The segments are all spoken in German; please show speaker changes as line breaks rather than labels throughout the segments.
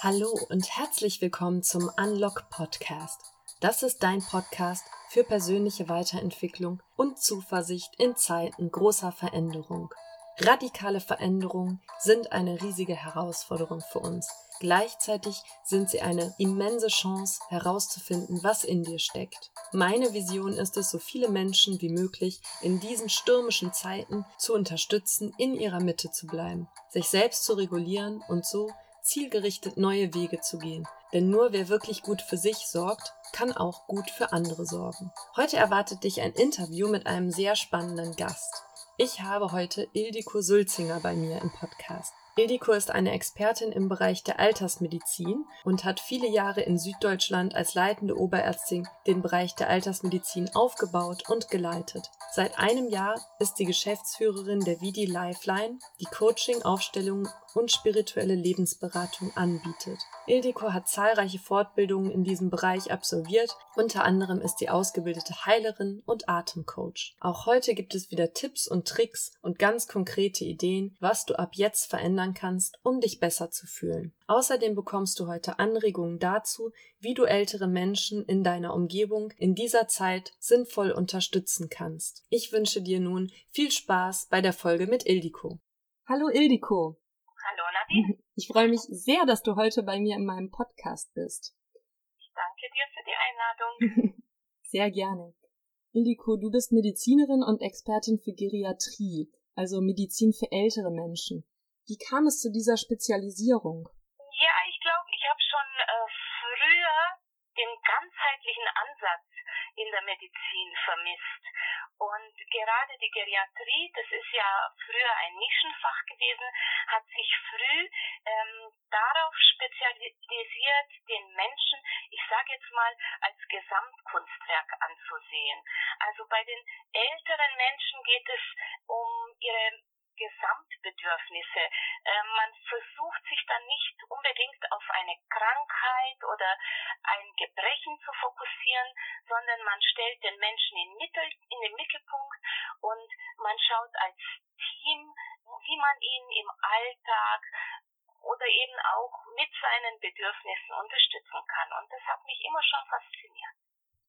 Hallo und herzlich willkommen zum Unlock Podcast. Das ist dein Podcast für persönliche Weiterentwicklung und Zuversicht in Zeiten großer Veränderung. Radikale Veränderungen sind eine riesige Herausforderung für uns. Gleichzeitig sind sie eine immense Chance herauszufinden, was in dir steckt. Meine Vision ist es, so viele Menschen wie möglich in diesen stürmischen Zeiten zu unterstützen, in ihrer Mitte zu bleiben, sich selbst zu regulieren und so zielgerichtet neue Wege zu gehen. Denn nur wer wirklich gut für sich sorgt, kann auch gut für andere sorgen. Heute erwartet dich ein Interview mit einem sehr spannenden Gast. Ich habe heute Ildiko Sulzinger bei mir im Podcast. Ildiko ist eine Expertin im Bereich der Altersmedizin und hat viele Jahre in Süddeutschland als leitende Oberärztin den Bereich der Altersmedizin aufgebaut und geleitet. Seit einem Jahr ist sie Geschäftsführerin der Vidi Lifeline, die Coaching, Aufstellungen und spirituelle Lebensberatung anbietet. Ildiko hat zahlreiche Fortbildungen in diesem Bereich absolviert, unter anderem ist sie ausgebildete Heilerin und Atemcoach. Auch heute gibt es wieder Tipps und Tricks und ganz konkrete Ideen, was du ab jetzt verändern kannst, um dich besser zu fühlen. Außerdem bekommst du heute Anregungen dazu, wie du ältere Menschen in deiner Umgebung in dieser Zeit sinnvoll unterstützen kannst. Ich wünsche dir nun viel Spaß bei der Folge mit Ildiko. Hallo Ildiko.
Nadine.
Ich freue mich sehr, dass du heute bei mir in meinem Podcast bist.
Ich danke dir für die Einladung.
sehr gerne. Ildiko, du bist Medizinerin und Expertin für Geriatrie, also Medizin für ältere Menschen. Wie kam es zu dieser Spezialisierung?
Ja, ich glaube, ich habe schon äh, früher den ganzheitlichen Ansatz in der Medizin vermisst. Und gerade die Geriatrie, das ist ja früher ein Nischenfach gewesen, hat sich früh ähm, darauf spezialisiert, den Menschen, ich sage jetzt mal, als Gesamtkunstwerk anzusehen. Also bei den älteren Menschen geht es um ihre Gesamtbedürfnisse. Äh, man versucht sich dann nicht unbedingt auf eine Krankheit oder ein Gebrechen zu fokussieren, sondern man stellt den Menschen in, Mittel, in den Mittelpunkt und man schaut als Team, wie man ihn im Alltag oder eben auch mit seinen Bedürfnissen unterstützen kann. Und das hat mich immer schon fasziniert.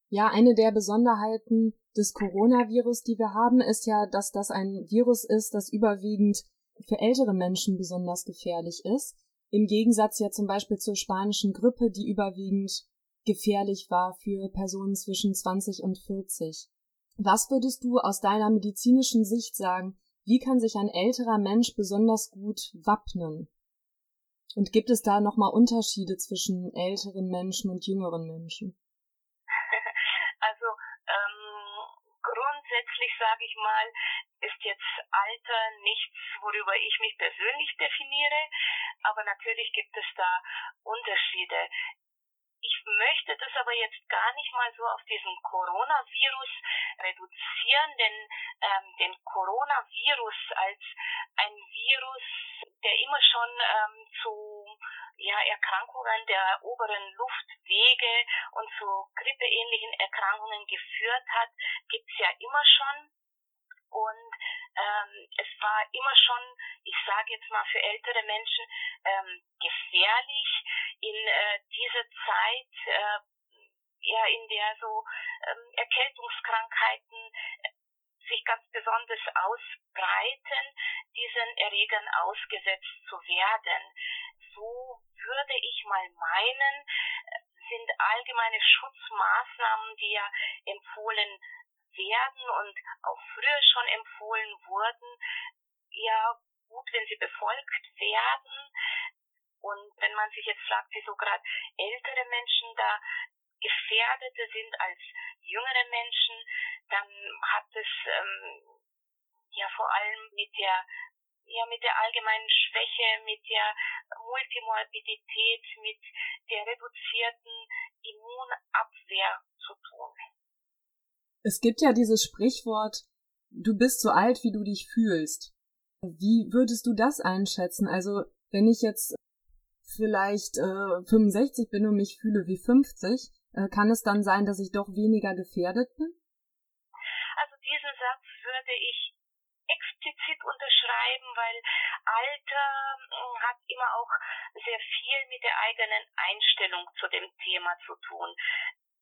Ja, eine der Besonderheiten des Coronavirus, die wir haben, ist ja, dass das ein Virus ist, das überwiegend für ältere Menschen besonders gefährlich ist. Im Gegensatz ja zum Beispiel zur spanischen Grippe, die überwiegend gefährlich war für Personen zwischen 20 und 40. Was würdest du aus deiner medizinischen Sicht sagen? Wie kann sich ein älterer Mensch besonders gut wappnen? Und gibt es da nochmal Unterschiede zwischen älteren Menschen und jüngeren Menschen?
Sage ich mal, ist jetzt Alter nichts, worüber ich mich persönlich definiere, aber natürlich gibt es da Unterschiede. Ich möchte das aber jetzt gar nicht mal so auf diesen Coronavirus reduzieren, denn ähm, den Coronavirus als ein Virus, der immer schon ähm, zu ja, Erkrankungen der oberen Luftwege und zu grippeähnlichen Erkrankungen geführt hat, gibt's ja immer schon. Und ähm, es war immer schon, ich sage jetzt mal für ältere Menschen, ähm, gefährlich in äh, dieser Zeit, äh, ja, in der so ähm, Erkältungskrankheiten sich ganz besonders ausbreiten, diesen Erregern ausgesetzt zu werden. So würde ich mal meinen, sind allgemeine Schutzmaßnahmen, die ja empfohlen werden und auch früher schon empfohlen wurden, ja gut, wenn sie befolgt werden. Und wenn man sich jetzt fragt, wieso gerade ältere Menschen da gefährdeter sind als jüngere Menschen, dann hat es ähm, ja vor allem mit der ja mit der allgemeinen Schwäche, mit der Multimorbidität, mit der reduzierten Immunabwehr zu tun.
Es gibt ja dieses Sprichwort, du bist so alt, wie du dich fühlst. Wie würdest du das einschätzen? Also, wenn ich jetzt vielleicht äh, 65 bin und mich fühle wie 50, äh, kann es dann sein, dass ich doch weniger gefährdet bin?
Also diesen Satz würde ich explizit unterschreiben, weil Alter hm, hat immer auch sehr viel mit der eigenen Einstellung zu dem Thema zu tun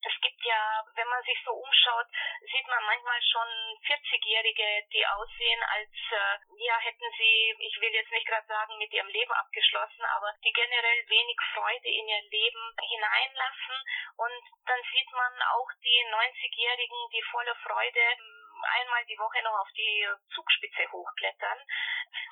es gibt ja, wenn man sich so umschaut, sieht man manchmal schon 40-Jährige, die aussehen, als äh, ja hätten sie, ich will jetzt nicht gerade sagen, mit ihrem Leben abgeschlossen, aber die generell wenig Freude in ihr Leben hineinlassen. Und dann sieht man auch die 90-Jährigen, die voller Freude ähm, einmal die Woche noch auf die Zugspitze hochklettern.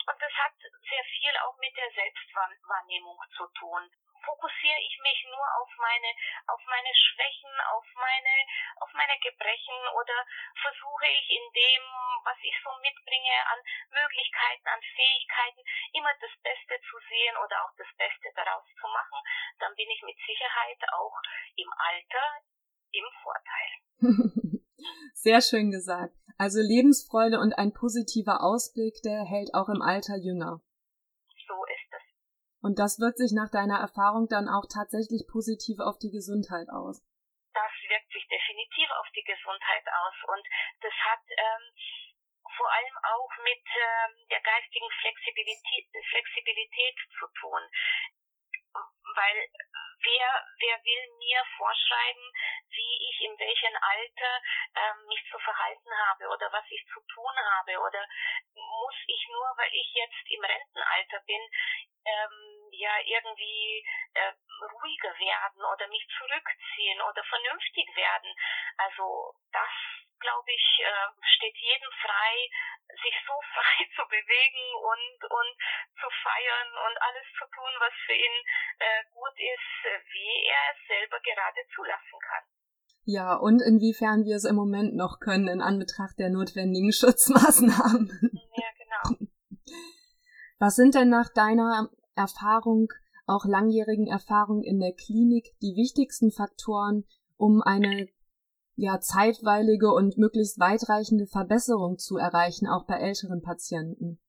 Und das hat sehr viel auch mit der Selbstwahrnehmung zu tun fokussiere ich mich nur auf meine, auf meine Schwächen, auf meine, auf meine Gebrechen oder versuche ich in dem, was ich so mitbringe an Möglichkeiten, an Fähigkeiten, immer das Beste zu sehen oder auch das Beste daraus zu machen, dann bin ich mit Sicherheit auch im Alter im Vorteil.
Sehr schön gesagt. Also Lebensfreude und ein positiver Ausblick, der hält auch im Alter jünger. Und das wirkt sich nach deiner Erfahrung dann auch tatsächlich positiv auf die Gesundheit aus.
Das wirkt sich definitiv auf die Gesundheit aus. Und das hat ähm, vor allem auch mit ähm, der geistigen Flexibilität, Flexibilität zu tun. Weil wer, wer will mir vorschreiben, wie ich in welchem Alter ähm, mich zu verhalten habe oder was ich zu tun habe oder muss ich nur, weil ich jetzt im Rentenalter bin, ähm, ja irgendwie äh, ruhiger werden oder mich zurückziehen oder vernünftig werden. Also das, glaube ich, äh, steht jedem frei, sich so frei zu bewegen und, und zu feiern und alles zu tun, was für ihn äh, gut ist, wie er es selber gerade zulassen kann.
Ja, und inwiefern wir es im Moment noch können in Anbetracht der notwendigen Schutzmaßnahmen.
Ja, genau.
Was sind denn nach deiner Erfahrung, auch langjährigen Erfahrung in der Klinik die wichtigsten Faktoren, um eine ja zeitweilige und möglichst weitreichende Verbesserung zu erreichen, auch bei älteren Patienten?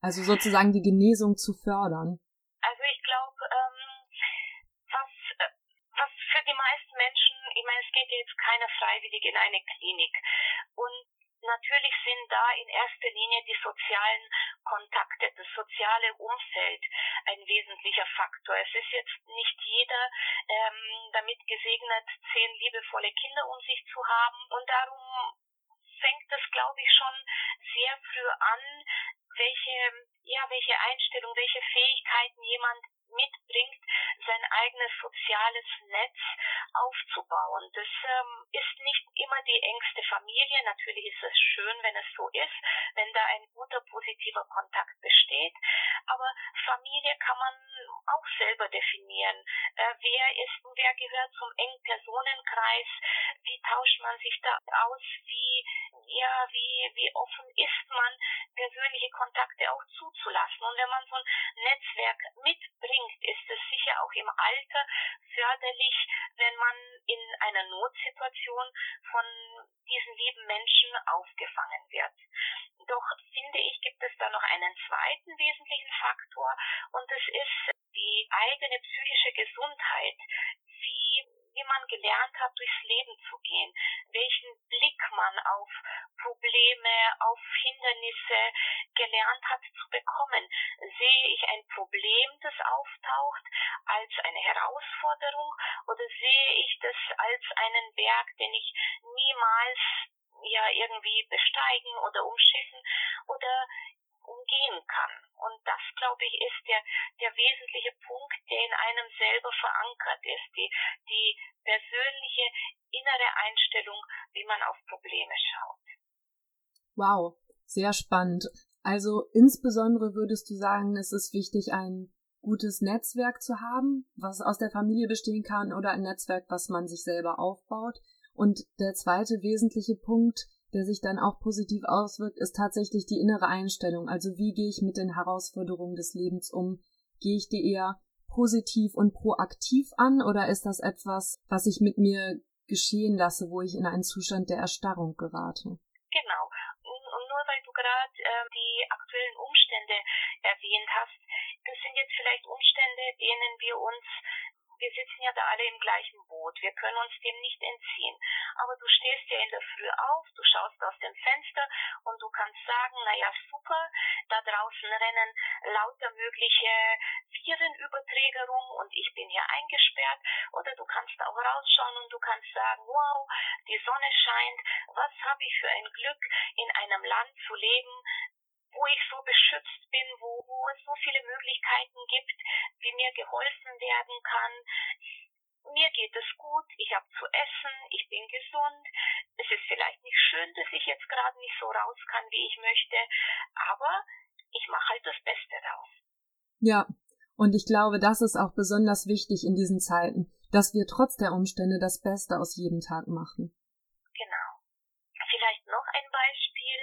Also sozusagen die Genesung zu fördern.
Also ich glaube, ähm, was, was für die meisten Menschen, ich meine, es geht jetzt keiner freiwillig in eine Klinik. Und Natürlich sind da in erster Linie die sozialen Kontakte, das soziale Umfeld ein wesentlicher Faktor. Es ist jetzt nicht jeder ähm, damit gesegnet, zehn liebevolle Kinder um sich zu haben und darum fängt das, glaube ich, schon sehr früh an, welche, ja, welche Einstellung, welche Fähigkeiten jemand mitbringt, sein eigenes soziales Netz aufzubauen. Das ähm, ist nicht immer die engste Familie. Natürlich ist es schön, wenn es so ist, wenn da ein guter, positiver Kontakt besteht. Aber Familie kann man auch selber definieren. Äh, wer ist, wer gehört zum engen Personenkreis? Wie tauscht man sich da aus? Wie, ja, wie, wie offen ist man, persönliche Kontakte auch zuzulassen? Und wenn man so ein Netzwerk mitbringt, ist es sicher auch im Alter förderlich, wenn man in einer Notsituation von diesen lieben Menschen aufgefangen wird. Doch finde ich, gibt es da noch einen zweiten wesentlichen Faktor und das ist die eigene psychische Gesundheit. Wie wie man gelernt hat, durchs Leben zu gehen, welchen Blick man auf Probleme, auf Hindernisse gelernt hat zu bekommen. Sehe ich ein Problem, das auftaucht, als eine Herausforderung oder sehe ich das als einen Berg, den ich niemals ja irgendwie besteigen oder umschiffen oder umgehen kann. Und das, glaube ich, ist der, der wesentliche Punkt, der in einem selber verankert ist, die, die persönliche innere Einstellung, wie man auf Probleme schaut.
Wow, sehr spannend. Also insbesondere würdest du sagen, es ist wichtig, ein gutes Netzwerk zu haben, was aus der Familie bestehen kann oder ein Netzwerk, was man sich selber aufbaut. Und der zweite wesentliche Punkt, der sich dann auch positiv auswirkt, ist tatsächlich die innere Einstellung. Also wie gehe ich mit den Herausforderungen des Lebens um? Gehe ich die eher positiv und proaktiv an oder ist das etwas, was ich mit mir geschehen lasse, wo ich in einen Zustand der Erstarrung gerate?
Genau. Und nur weil du gerade äh, die aktuellen Umstände erwähnt hast, das sind jetzt vielleicht Umstände, denen wir uns wir sitzen ja da alle im gleichen Boot. Wir können uns dem nicht entziehen. Aber du stehst ja in der Früh auf, du schaust aus dem Fenster und du kannst sagen, naja, super, da draußen rennen lauter mögliche Virenüberträger rum und ich bin hier eingesperrt. Oder du kannst auch rausschauen und du kannst sagen, wow, die Sonne scheint, was habe ich für ein Glück, in einem Land zu leben, wo ich so beschützt bin, wo, wo es so viele Möglichkeiten gibt, wie mir geholfen werden kann. Mir geht es gut, ich habe zu essen, ich bin gesund. Es ist vielleicht nicht schön, dass ich jetzt gerade nicht so raus kann, wie ich möchte, aber ich mache halt das Beste raus.
Ja, und ich glaube, das ist auch besonders wichtig in diesen Zeiten, dass wir trotz der Umstände das Beste aus jedem Tag machen.
Genau. Vielleicht noch ein Beispiel.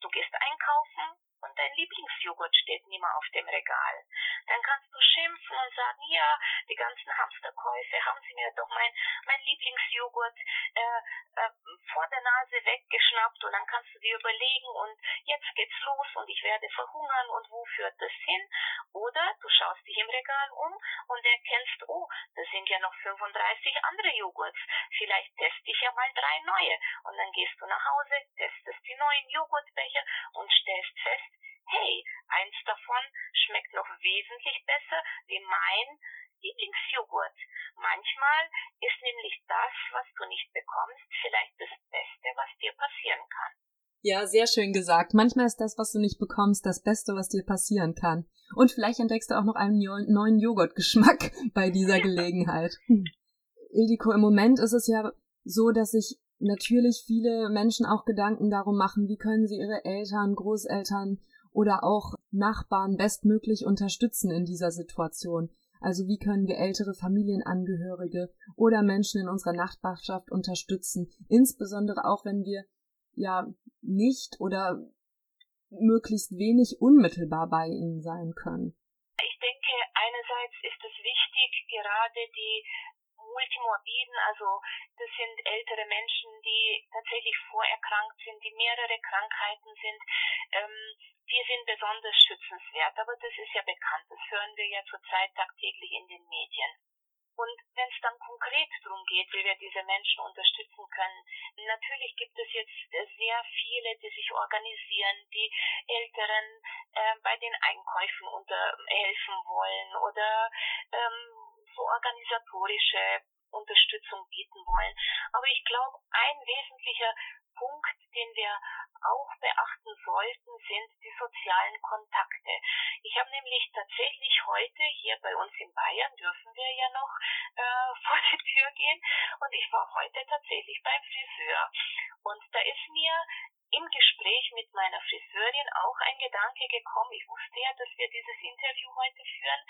Du gehst einkaufen dein Lieblingsjoghurt steht nicht mehr auf dem Regal. Dann kannst du schimpfen und sagen, ja, die ganzen Hamsterkäufe haben sie mir doch mein, mein Lieblingsjoghurt äh, äh, vor der Nase weggeschnappt und dann kannst du dir überlegen und jetzt geht's los und ich werde verhungern und wo führt das hin? Oder du schaust dich im Regal um und erkennst, oh, da sind ja noch 35 andere Joghurts. Vielleicht teste ich ja mal drei neue und dann gehst du nach Hause, testest die neuen Joghurtbecher und stellst fest, hey, eins davon schmeckt noch wesentlich besser wie mein Lieblingsjoghurt. Manchmal ist nämlich das, was du nicht bekommst, vielleicht das Beste, was dir passieren kann.
Ja, sehr schön gesagt. Manchmal ist das, was du nicht bekommst, das Beste, was dir passieren kann. Und vielleicht entdeckst du auch noch einen neuen Joghurtgeschmack bei dieser Gelegenheit. Ildiko, im Moment ist es ja so, dass sich natürlich viele Menschen auch Gedanken darum machen, wie können sie ihre Eltern, Großeltern oder auch Nachbarn bestmöglich unterstützen in dieser Situation. Also wie können wir ältere Familienangehörige oder Menschen in unserer Nachbarschaft unterstützen, insbesondere auch wenn wir ja nicht oder möglichst wenig unmittelbar bei ihnen sein können.
Ich denke, einerseits ist es wichtig, gerade die Multimorbiden, also das sind ältere Menschen, die tatsächlich vorerkrankt sind, die mehrere Krankheiten sind, ähm, die sind besonders schützenswert. Aber das ist ja bekannt, das hören wir ja zurzeit tagtäglich in den Medien. Und wenn es dann konkret darum geht, wie wir diese Menschen unterstützen können, natürlich gibt es jetzt sehr viele, die sich organisieren, die Älteren äh, bei den Einkäufen unter helfen wollen oder ähm, so organisatorische Unterstützung bieten wollen. Aber ich glaube, ein wesentlicher Punkt, den wir auch beachten sollten, sind die sozialen Kontakte. Ich habe nämlich tatsächlich heute hier bei uns in Bayern dürfen wir ja noch äh, vor die Tür gehen und ich war heute tatsächlich beim Friseur und da ist mir im Gespräch mit meiner Friseurin auch ein Gedanke gekommen. Ich wusste ja, dass wir dieses Interview heute führen.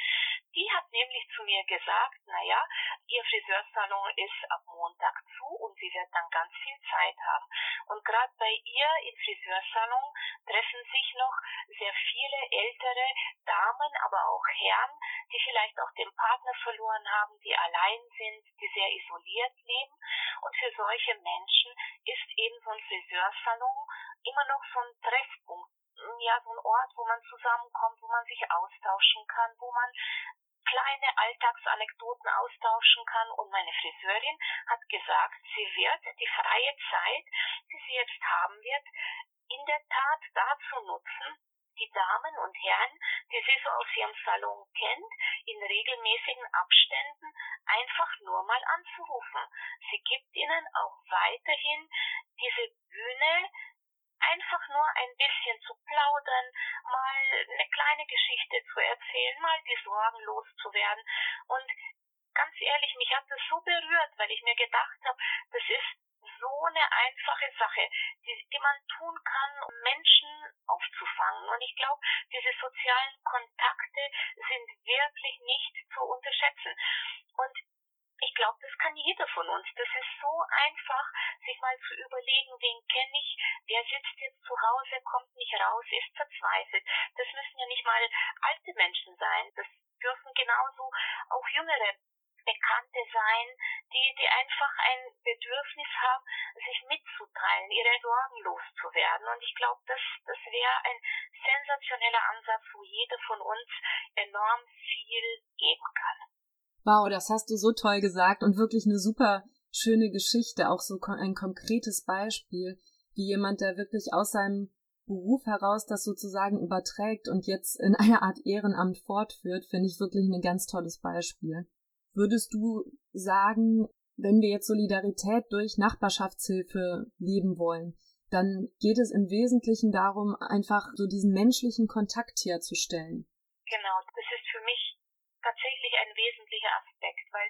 Die hat nämlich zu mir gesagt, naja, ihr Friseursalon ist ab Montag zu und sie wird dann ganz viel Zeit haben. Und gerade bei ihr im Friseursalon treffen sich noch sehr viele ältere Damen, aber auch Herren, die vielleicht auch den Partner verloren haben, die allein sind, die sehr isoliert leben. Und für solche Menschen ist eben so ein Friseursalon immer noch so ein Treffpunkt, ja, so ein Ort, wo man zusammenkommt, wo man sich austauschen kann, wo man kleine Alltagsanekdoten austauschen kann. Und meine Friseurin hat gesagt, sie wird die freie Zeit, die sie jetzt haben wird, in der Tat dazu nutzen, die Damen und Herren, die sie so aus ihrem Salon kennt, in regelmäßigen Abständen einfach nur mal anzurufen. Sie gibt ihnen auch weiterhin diese Bühne, einfach nur ein bisschen zu plaudern, mal eine kleine Geschichte zu erzählen, mal die Sorgen loszuwerden. Und ganz ehrlich, mich hat das so berührt, weil ich mir gedacht habe, das ist so eine einfache Sache, die, die man tun kann, um Menschen aufzufangen. Und ich glaube, diese sozialen Kontakte sind wirklich nicht zu unterschätzen. Und ich glaube, das kann jeder von uns. Das ist so einfach, sich mal zu überlegen, wen kenne ich, wer sitzt jetzt zu Hause, kommt nicht raus, ist verzweifelt. Das müssen ja nicht mal alte Menschen sein. Das dürfen genauso auch jüngere Bekannte sein, die, die einfach ein Bedürfnis haben, sich mitzuteilen, ihre Sorgen loszuwerden. Und ich glaube, das, das wäre ein sensationeller Ansatz, wo jeder von uns enorm viel geben kann.
Wow, das hast du so toll gesagt und wirklich eine super schöne Geschichte, auch so ein konkretes Beispiel, wie jemand, der wirklich aus seinem Beruf heraus das sozusagen überträgt und jetzt in einer Art Ehrenamt fortführt, finde ich wirklich ein ganz tolles Beispiel. Würdest du sagen, wenn wir jetzt Solidarität durch Nachbarschaftshilfe leben wollen, dann geht es im Wesentlichen darum, einfach so diesen menschlichen Kontakt herzustellen.
Genau, das ist tatsächlich ein wesentlicher Aspekt, weil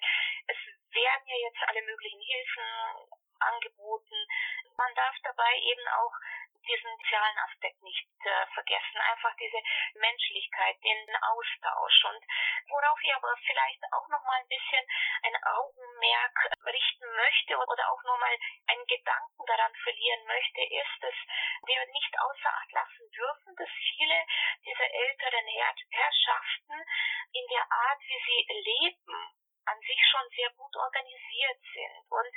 es werden ja jetzt alle möglichen Hilfen angeboten. Man darf dabei eben auch diesen sozialen Aspekt nicht äh, vergessen, einfach diese Menschlichkeit, den Austausch und worauf ich aber vielleicht auch noch mal ein bisschen ein Augenmerk richten möchte oder auch nur mal einen Gedanken daran verlieren möchte, ist, dass wir nicht außer Acht lassen dürfen, dass viele dieser älteren Herrschaften in der Art, wie sie leben, an sich schon sehr gut organisiert sind. Und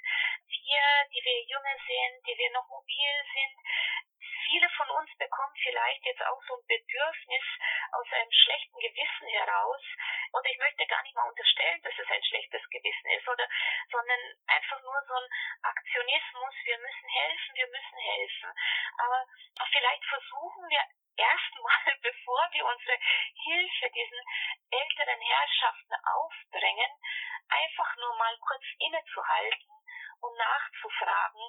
wir, die wir jünger sind, die wir noch mobil sind, viele von uns bekommen vielleicht jetzt auch so ein Bedürfnis aus einem schlechten Gewissen heraus, oder ich möchte gar nicht mal unterstellen, dass es ein schlechtes Gewissen ist, oder, sondern einfach nur so ein Aktionismus, wir müssen helfen, wir müssen helfen. Aber vielleicht versuchen wir erstmal, bevor wir unsere Hilfe diesen älteren Herrschaften aufdrängen, einfach nur mal kurz innezuhalten und nachzufragen,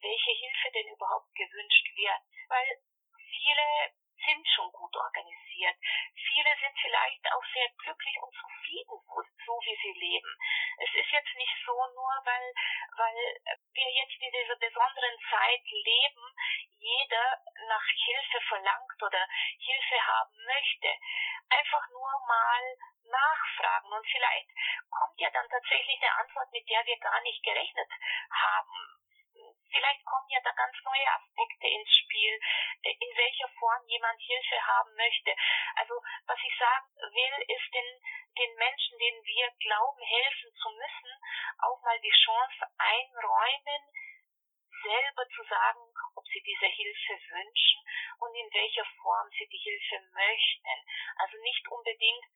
welche Hilfe denn überhaupt gewünscht wird. Weil viele sind schon gut organisiert. Viele sind vielleicht auch sehr glücklich und zufrieden, so wie sie leben. Es ist jetzt nicht so nur, weil, weil wir jetzt in dieser besonderen Zeit leben, jeder nach Hilfe verlangt oder Hilfe haben möchte. Einfach nur mal nachfragen und vielleicht kommt ja dann tatsächlich eine Antwort, mit der wir gar nicht gerechnet haben vielleicht kommen ja da ganz neue Aspekte ins Spiel, äh, in welcher Form jemand Hilfe haben möchte. Also was ich sagen will, ist den, den Menschen, denen wir glauben, helfen zu müssen, auch mal die Chance einräumen, selber zu sagen, ob sie diese Hilfe wünschen und in welcher Form sie die Hilfe möchten. Also nicht unbedingt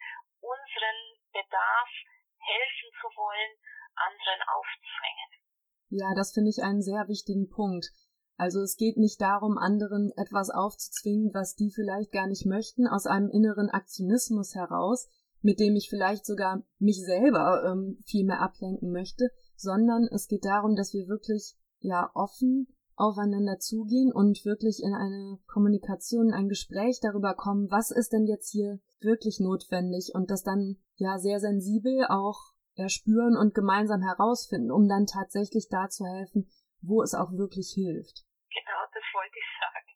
unseren Bedarf helfen zu wollen, anderen aufzwängen.
Ja, das finde ich einen sehr wichtigen Punkt. Also es geht nicht darum, anderen etwas aufzuzwingen, was die vielleicht gar nicht möchten, aus einem inneren Aktionismus heraus, mit dem ich vielleicht sogar mich selber ähm, viel mehr ablenken möchte, sondern es geht darum, dass wir wirklich ja offen aufeinander zugehen und wirklich in eine Kommunikation, ein Gespräch darüber kommen, was ist denn jetzt hier wirklich notwendig und das dann ja sehr sensibel auch erspüren und gemeinsam herausfinden, um dann tatsächlich da zu helfen, wo es auch wirklich hilft.
Genau, das wollte ich sagen.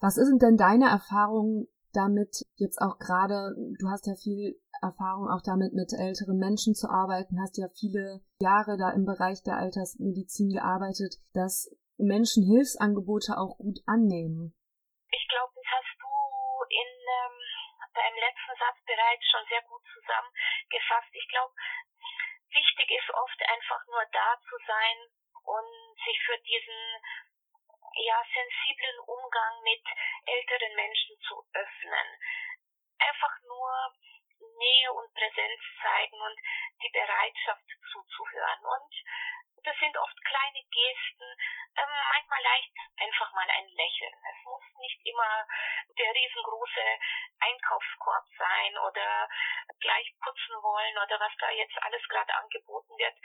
Was sind denn deine Erfahrungen damit jetzt auch gerade, du hast ja viel Erfahrung auch damit, mit älteren Menschen zu arbeiten, hast ja viele Jahre da im Bereich der Altersmedizin gearbeitet, dass Menschen Hilfsangebote auch gut annehmen.
Ich glaube, deinem letzten Satz bereits schon sehr gut zusammengefasst. Ich glaube, wichtig ist oft einfach nur da zu sein und sich für diesen ja sensiblen Umgang mit älteren Menschen zu öffnen. Einfach nur Nähe und Präsenz zeigen und die Bereitschaft zuzuhören. Und das sind oft kleine Gesten, ähm, manchmal leicht einfach mal ein Lächeln. Es muss nicht immer der riesengroße Einkaufskorb sein oder gleich putzen wollen oder was da jetzt alles gerade angeboten wird.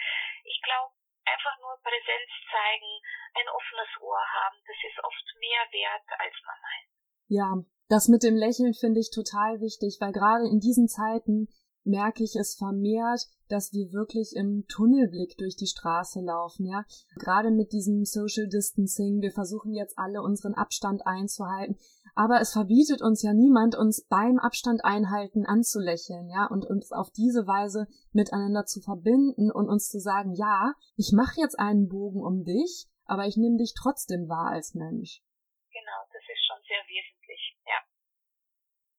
Ich glaube, einfach nur Präsenz zeigen, ein offenes Ohr haben, das ist oft mehr wert, als man meint.
Ja, das mit dem Lächeln finde ich total wichtig, weil gerade in diesen Zeiten merke ich es vermehrt, dass wir wirklich im Tunnelblick durch die Straße laufen, ja. Gerade mit diesem Social Distancing, wir versuchen jetzt alle unseren Abstand einzuhalten, aber es verbietet uns ja niemand, uns beim Abstand einhalten anzulächeln, ja, und uns auf diese Weise miteinander zu verbinden und uns zu sagen, ja, ich mache jetzt einen Bogen um dich, aber ich nehme dich trotzdem wahr als Mensch.
Genau, das ist schon sehr wesentlich.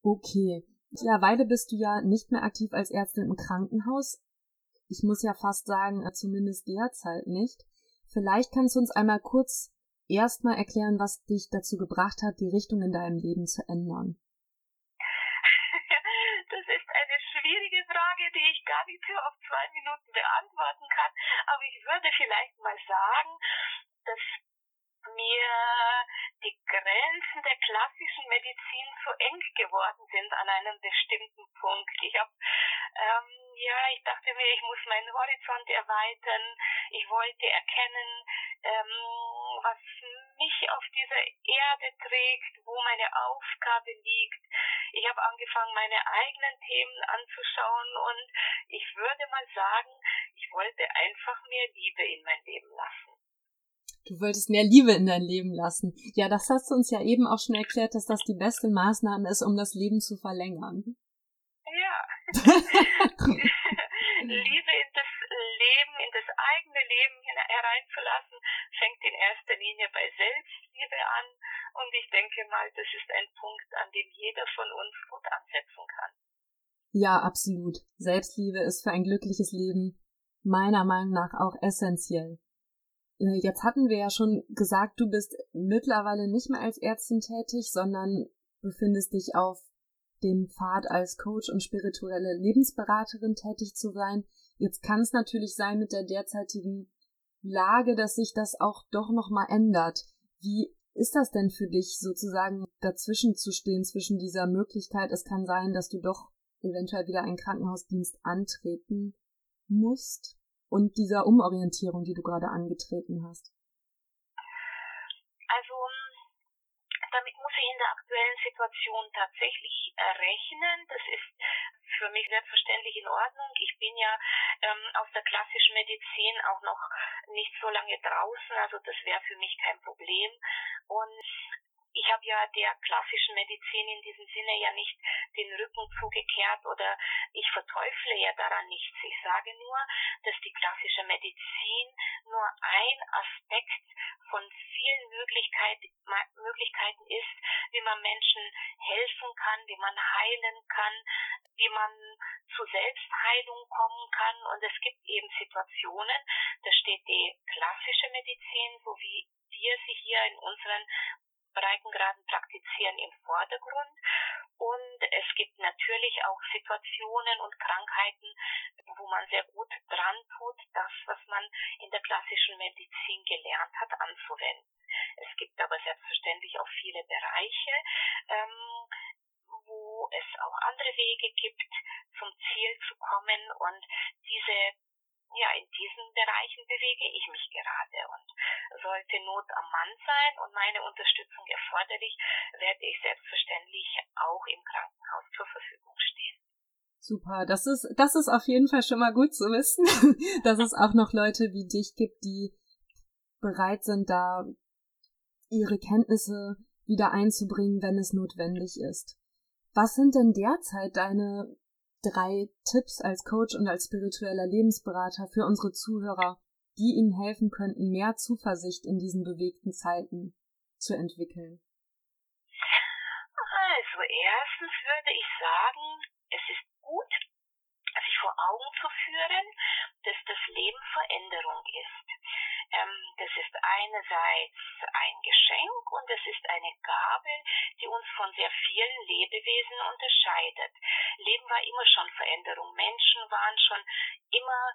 Okay. Mittlerweile bist du ja nicht mehr aktiv als Ärztin im Krankenhaus. Ich muss ja fast sagen, äh, zumindest derzeit nicht. Vielleicht kannst du uns einmal kurz erstmal erklären, was dich dazu gebracht hat, die Richtung in deinem Leben zu ändern.
Das ist eine schwierige Frage, die ich gar nicht so auf zwei Minuten beantworten kann. Aber ich würde vielleicht mal sagen, dass an einem bestimmten Punkt. Ich habe ähm, ja, ich dachte mir, ich muss meinen Horizont erweitern. Ich wollte erkennen, ähm, was mich auf dieser Erde trägt, wo meine Aufgabe liegt. Ich habe angefangen, meine eigenen Themen anzuschauen und ich würde mal sagen, ich wollte einfach mehr Liebe in mein Leben lassen.
Du wolltest mehr Liebe in dein Leben lassen. Ja, das hast du uns ja eben auch schon erklärt, dass das die beste Maßnahme ist, um das Leben zu verlängern.
Ja. Liebe in das Leben, in das eigene Leben hereinzulassen, fängt in erster Linie bei Selbstliebe an. Und ich denke mal, das ist ein Punkt, an dem jeder von uns gut ansetzen kann.
Ja, absolut. Selbstliebe ist für ein glückliches Leben meiner Meinung nach auch essentiell. Äh, jetzt hatten wir ja schon gesagt, du bist mittlerweile nicht mehr als Ärztin tätig, sondern befindest dich auf dem Pfad als Coach und spirituelle Lebensberaterin tätig zu sein. Jetzt kann es natürlich sein mit der derzeitigen Lage, dass sich das auch doch noch mal ändert. Wie ist das denn für dich sozusagen dazwischen zu stehen zwischen dieser Möglichkeit, es kann sein, dass du doch eventuell wieder einen Krankenhausdienst antreten musst und dieser Umorientierung, die du gerade angetreten hast?
Also damit muss ich in der aktuellen Situation tatsächlich rechnen. Das ist für mich selbstverständlich in Ordnung. Ich bin ja ähm, aus der klassischen Medizin auch noch nicht so lange draußen, also das wäre für mich kein Problem. Und ich habe ja der klassischen Medizin in diesem Sinne ja nicht den Rücken zugekehrt oder ich verteufle ja daran nichts. Ich sage nur, dass die klassische Medizin nur ein Aspekt von vielen Möglichkeit, Möglichkeiten ist, wie man Menschen helfen kann, wie man heilen kann, wie man zu Selbstheilung kommen kann. Und es gibt eben Situationen, da steht die klassische Medizin, so wie wir sie hier in unseren Breitengraden praktizieren im Vordergrund. Und es gibt natürlich auch Situationen und Krankheiten, wo man sehr gut dran tut, das, was man in der klassischen Medizin gelernt hat, anzuwenden. Es gibt aber selbstverständlich auch viele Bereiche, ähm, wo es auch andere Wege gibt, zum Ziel zu kommen und diese ja, in diesen Bereichen bewege ich mich gerade und sollte Not am Mann sein und meine Unterstützung erforderlich, werde ich selbstverständlich auch im Krankenhaus zur Verfügung stehen.
Super, das ist, das ist auf jeden Fall schon mal gut zu wissen, dass es auch noch Leute wie dich gibt, die bereit sind, da ihre Kenntnisse wieder einzubringen, wenn es notwendig ist. Was sind denn derzeit deine drei Tipps als Coach und als spiritueller Lebensberater für unsere Zuhörer, die ihnen helfen könnten, mehr Zuversicht in diesen bewegten Zeiten zu entwickeln?
Also erstens würde ich sagen, es ist gut, sich vor Augen zu führen, dass das Leben Veränderung ist. Ähm, das ist einerseits ein Geschenk und es ist eine Gabe, die uns von sehr vielen Lebewesen unterscheidet. Leben war immer schon Veränderung. Menschen waren schon immer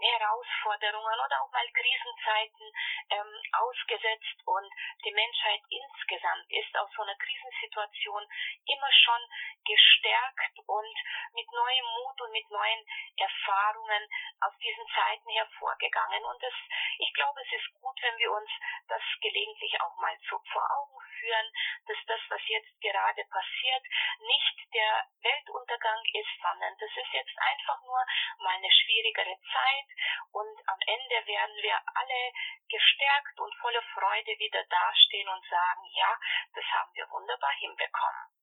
Herausforderungen oder auch mal Krisenzeiten ähm, ausgesetzt und die Menschheit insgesamt ist aus so einer Krisensituation immer schon gestärkt und mit neuem Mut und mit neuen Erfahrungen aus diesen Zeiten hervorgegangen. Und das, ich glaube, es ist gut, wenn wir uns das gelegentlich auch mal so vor Augen führen, dass das, was jetzt gerade passiert, nicht der Weltuntergang ist, sondern das ist jetzt einfach nur mal eine schwierigere Zeit und am Ende werden wir alle gestärkt und voller Freude wieder dastehen und sagen, ja, das haben wir wunderbar hinbekommen.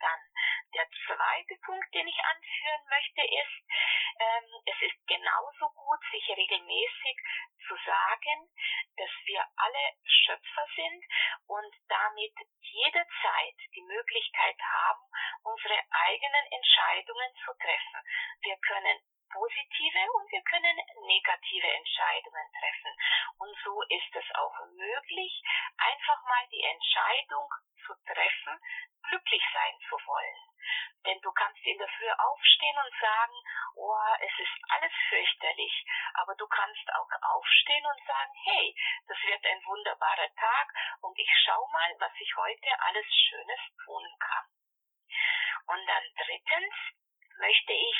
Dann der zweite Punkt, den ich anführen möchte, ist, ähm, es ist genauso gut, sich regelmäßig zu sagen, dass wir alle Schöpfer sind und damit jederzeit die Möglichkeit haben, unsere eigenen Entscheidungen zu treffen. Wir können positive und wir können negative Entscheidungen treffen. Und so ist es auch möglich, einfach mal die Entscheidung zu treffen, glücklich sein zu wollen. Denn du kannst in der Früh aufstehen und sagen, oh, es ist alles fürchterlich. Aber du kannst auch aufstehen und sagen, hey, das wird ein wunderbarer Tag und ich schau mal, was ich heute alles Schönes tun kann. Und dann drittens möchte ich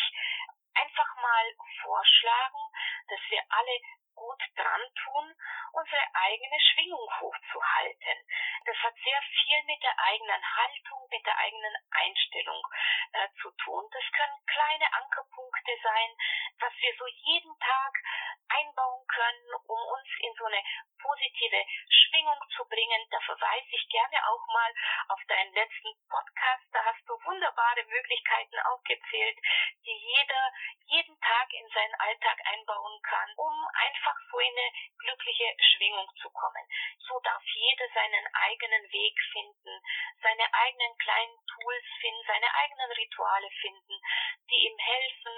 einfach mal vorschlagen, dass wir alle gut dran tun, unsere eigene Schwingung hochzuhalten. Das hat sehr viel mit der eigenen Haltung, mit der eigenen Einstellung äh, zu tun. Das können kleine Ankerpunkte sein, was wir so jeden Tag einbauen können, um uns in so eine positive Schwingung zu bringen. Da verweise ich gerne auch mal auf deinen letzten Podcast. Da hast du wunderbare Möglichkeiten aufgezählt, die jeder jeden Tag in seinen Alltag einbauen kann, um einfach so in eine glückliche Schwingung zu kommen. So darf jeder seinen eigenen Weg finden, seine eigenen kleinen Tools finden, seine eigenen Rituale finden, die ihm helfen,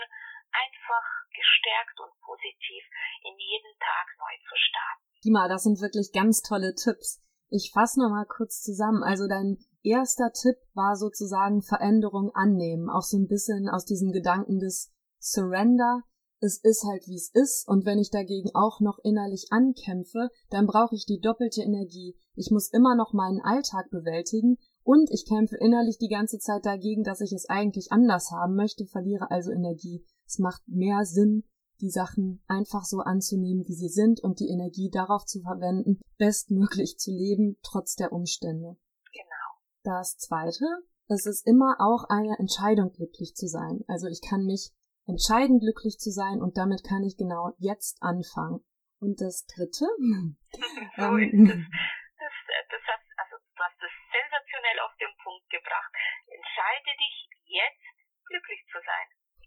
einfach gestärkt und positiv in jeden Tag neu zu starten.
Dima, das sind wirklich ganz tolle Tipps. Ich fasse nochmal kurz zusammen. Also dein erster Tipp war sozusagen Veränderung annehmen, auch so ein bisschen aus diesem Gedanken des Surrender. Es ist halt wie es ist und wenn ich dagegen auch noch innerlich ankämpfe, dann brauche ich die doppelte Energie. Ich muss immer noch meinen Alltag bewältigen und ich kämpfe innerlich die ganze Zeit dagegen, dass ich es eigentlich anders haben möchte, verliere also Energie. Es macht mehr Sinn, die Sachen einfach so anzunehmen, wie sie sind und die Energie darauf zu verwenden, bestmöglich zu leben, trotz der Umstände.
Genau.
Das zweite, es ist immer auch eine Entscheidung, glücklich zu sein. Also ich kann mich entscheiden, glücklich zu sein und damit kann ich genau jetzt anfangen. Und das dritte,
so ähm, das, das, das hast, also du hast das sensationell auf den Punkt gebracht. Entscheide dich jetzt, glücklich zu sein.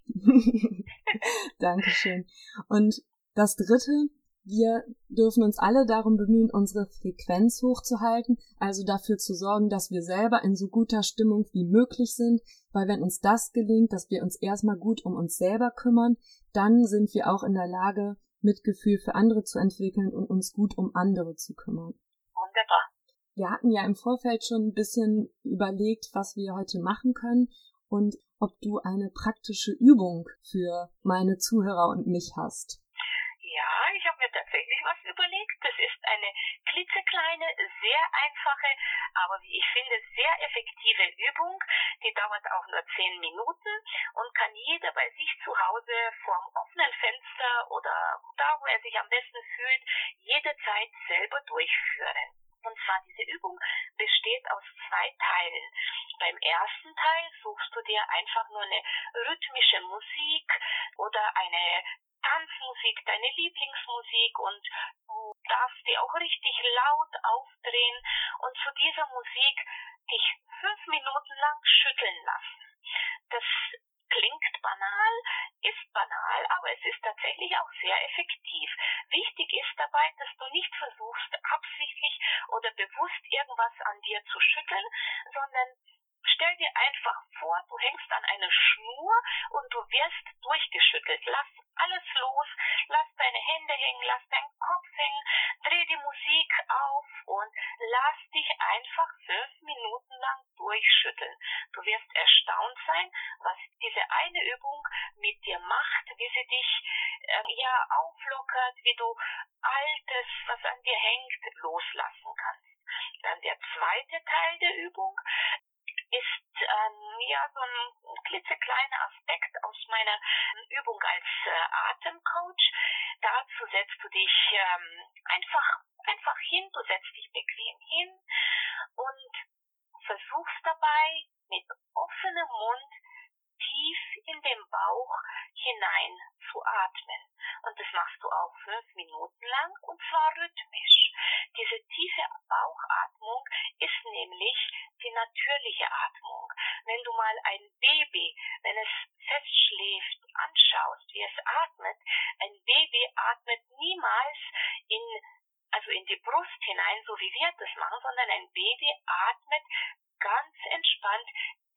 Dankeschön. Und das dritte, wir dürfen uns alle darum bemühen, unsere Frequenz hochzuhalten, also dafür zu sorgen, dass wir selber in so guter Stimmung wie möglich sind, weil wenn uns das gelingt, dass wir uns erstmal gut um uns selber kümmern, dann sind wir auch in der Lage, Mitgefühl für andere zu entwickeln und uns gut um andere zu kümmern.
Wunderbar.
Wir hatten ja im Vorfeld schon ein bisschen überlegt, was wir heute machen können und ob du eine praktische Übung für meine Zuhörer und mich hast.
Ja, ich habe mir tatsächlich was überlegt. Das ist eine klitzekleine, sehr einfache, aber wie ich finde, sehr effektive Übung. Die dauert auch nur zehn Minuten und kann jeder bei sich zu Hause vorm offenen Fenster oder da, wo er sich am besten fühlt, jederzeit selber durchführen. Und zwar diese Übung besteht aus zwei Teilen. Beim ersten Teil suchst du dir einfach nur eine rhythmische Musik oder eine Tanzmusik, deine Lieblingsmusik und du darfst die auch richtig laut aufdrehen und zu dieser Musik dich fünf Minuten lang schütteln lassen. Das klingt banal, ist banal, aber es ist tatsächlich auch sehr effektiv. Wichtig ist dabei, dass du nicht versuchst, absichtlich oder bewusst irgendwas an dir zu schütteln, sondern stell dir einfach vor, du hängst an einer Schnur und du wirst durchgeschüttelt. Lass alles los, lass deine Hände hängen, lass deinen Kopf hängen, dreh die Musik auf und lass dich einfach fünf Minuten lang durchschütteln. Du wirst erstaunt sein, was diese eine Übung mit dir macht, wie sie dich äh, ja auflockert, wie du altes, was an dir hängt, loslassen kannst. Dann der zweite Teil der Übung ist ähm, ja so ein klitzekleiner Aspekt aus meiner Übung als äh, Atemcoach. Dazu setzt du dich ähm, einfach einfach hin, du setzt dich bequem hin und versuchst dabei mit offenem Mund tief in den Bauch hinein zu atmen. Und das machst du auch fünf Minuten lang und zwar rhythmisch. Diese tiefe Bauchatmung ist nämlich die natürliche Atmung. Wenn du mal ein Baby, wenn es festschläft, anschaust, wie es atmet, ein Baby atmet niemals in also in die Brust hinein, so wie wir das machen, sondern ein Baby atmet ganz entspannt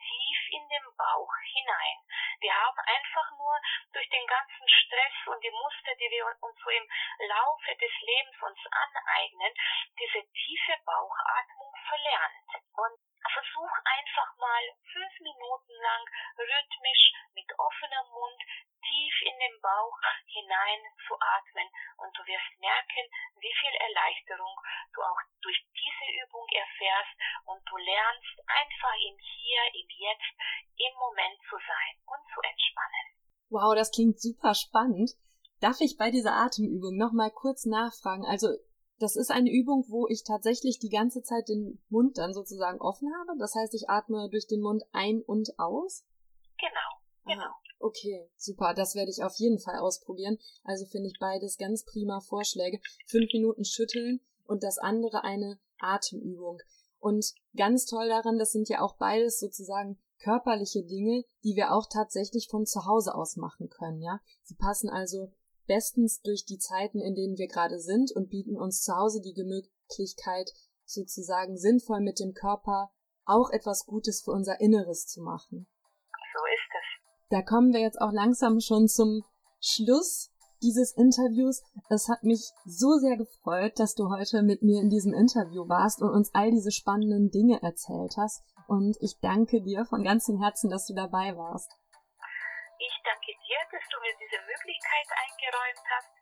tief in den Bauch hinein. Wir haben einfach nur durch den ganzen Stress und die Muster, die wir uns so im Laufe des Lebens uns aneignen, diese tiefe Bauchatmung verlernt. Und versuch einfach mal fünf Minuten lang rhythmisch mit offenem Mund tief in den Bauch hinein zu atmen und du wirst merken, wie viel Erleichterung du auch durch diese Übung erfährst und du lernst einfach im Hier, im Jetzt, im Moment zu sein und zu entspannen.
Wow, das klingt super spannend. Darf ich bei dieser Atemübung nochmal kurz nachfragen? Also, das ist eine Übung, wo ich tatsächlich die ganze Zeit den Mund dann sozusagen offen habe. Das heißt, ich atme durch den Mund ein und aus.
Genau, genau. Aha,
okay, super. Das werde ich auf jeden Fall ausprobieren. Also finde ich beides ganz prima Vorschläge. Fünf Minuten schütteln und das andere eine Atemübung. Und ganz toll daran, das sind ja auch beides sozusagen körperliche Dinge, die wir auch tatsächlich von zu Hause aus machen können, ja. Sie passen also bestens durch die Zeiten, in denen wir gerade sind und bieten uns zu Hause die Möglichkeit, sozusagen sinnvoll mit dem Körper auch etwas Gutes für unser Inneres zu machen.
So ist es.
Da kommen wir jetzt auch langsam schon zum Schluss dieses Interviews. Es hat mich so sehr gefreut, dass du heute mit mir in diesem Interview warst und uns all diese spannenden Dinge erzählt hast. Und ich danke dir von ganzem Herzen, dass du dabei warst.
Ich Möglichkeit eingeräumt hast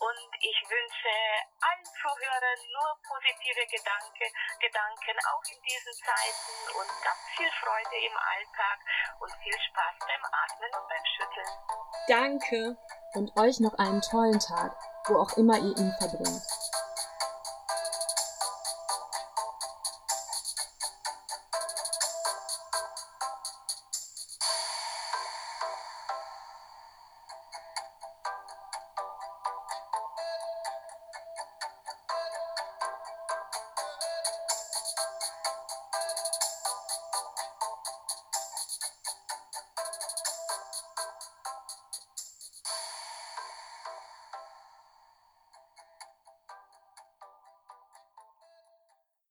und ich wünsche allen Zuhörern nur positive Gedanke, Gedanken, auch in diesen Zeiten und ganz viel Freude im Alltag und viel Spaß beim Atmen und beim Schütteln.
Danke und euch noch einen tollen Tag, wo auch immer ihr ihn verbringt.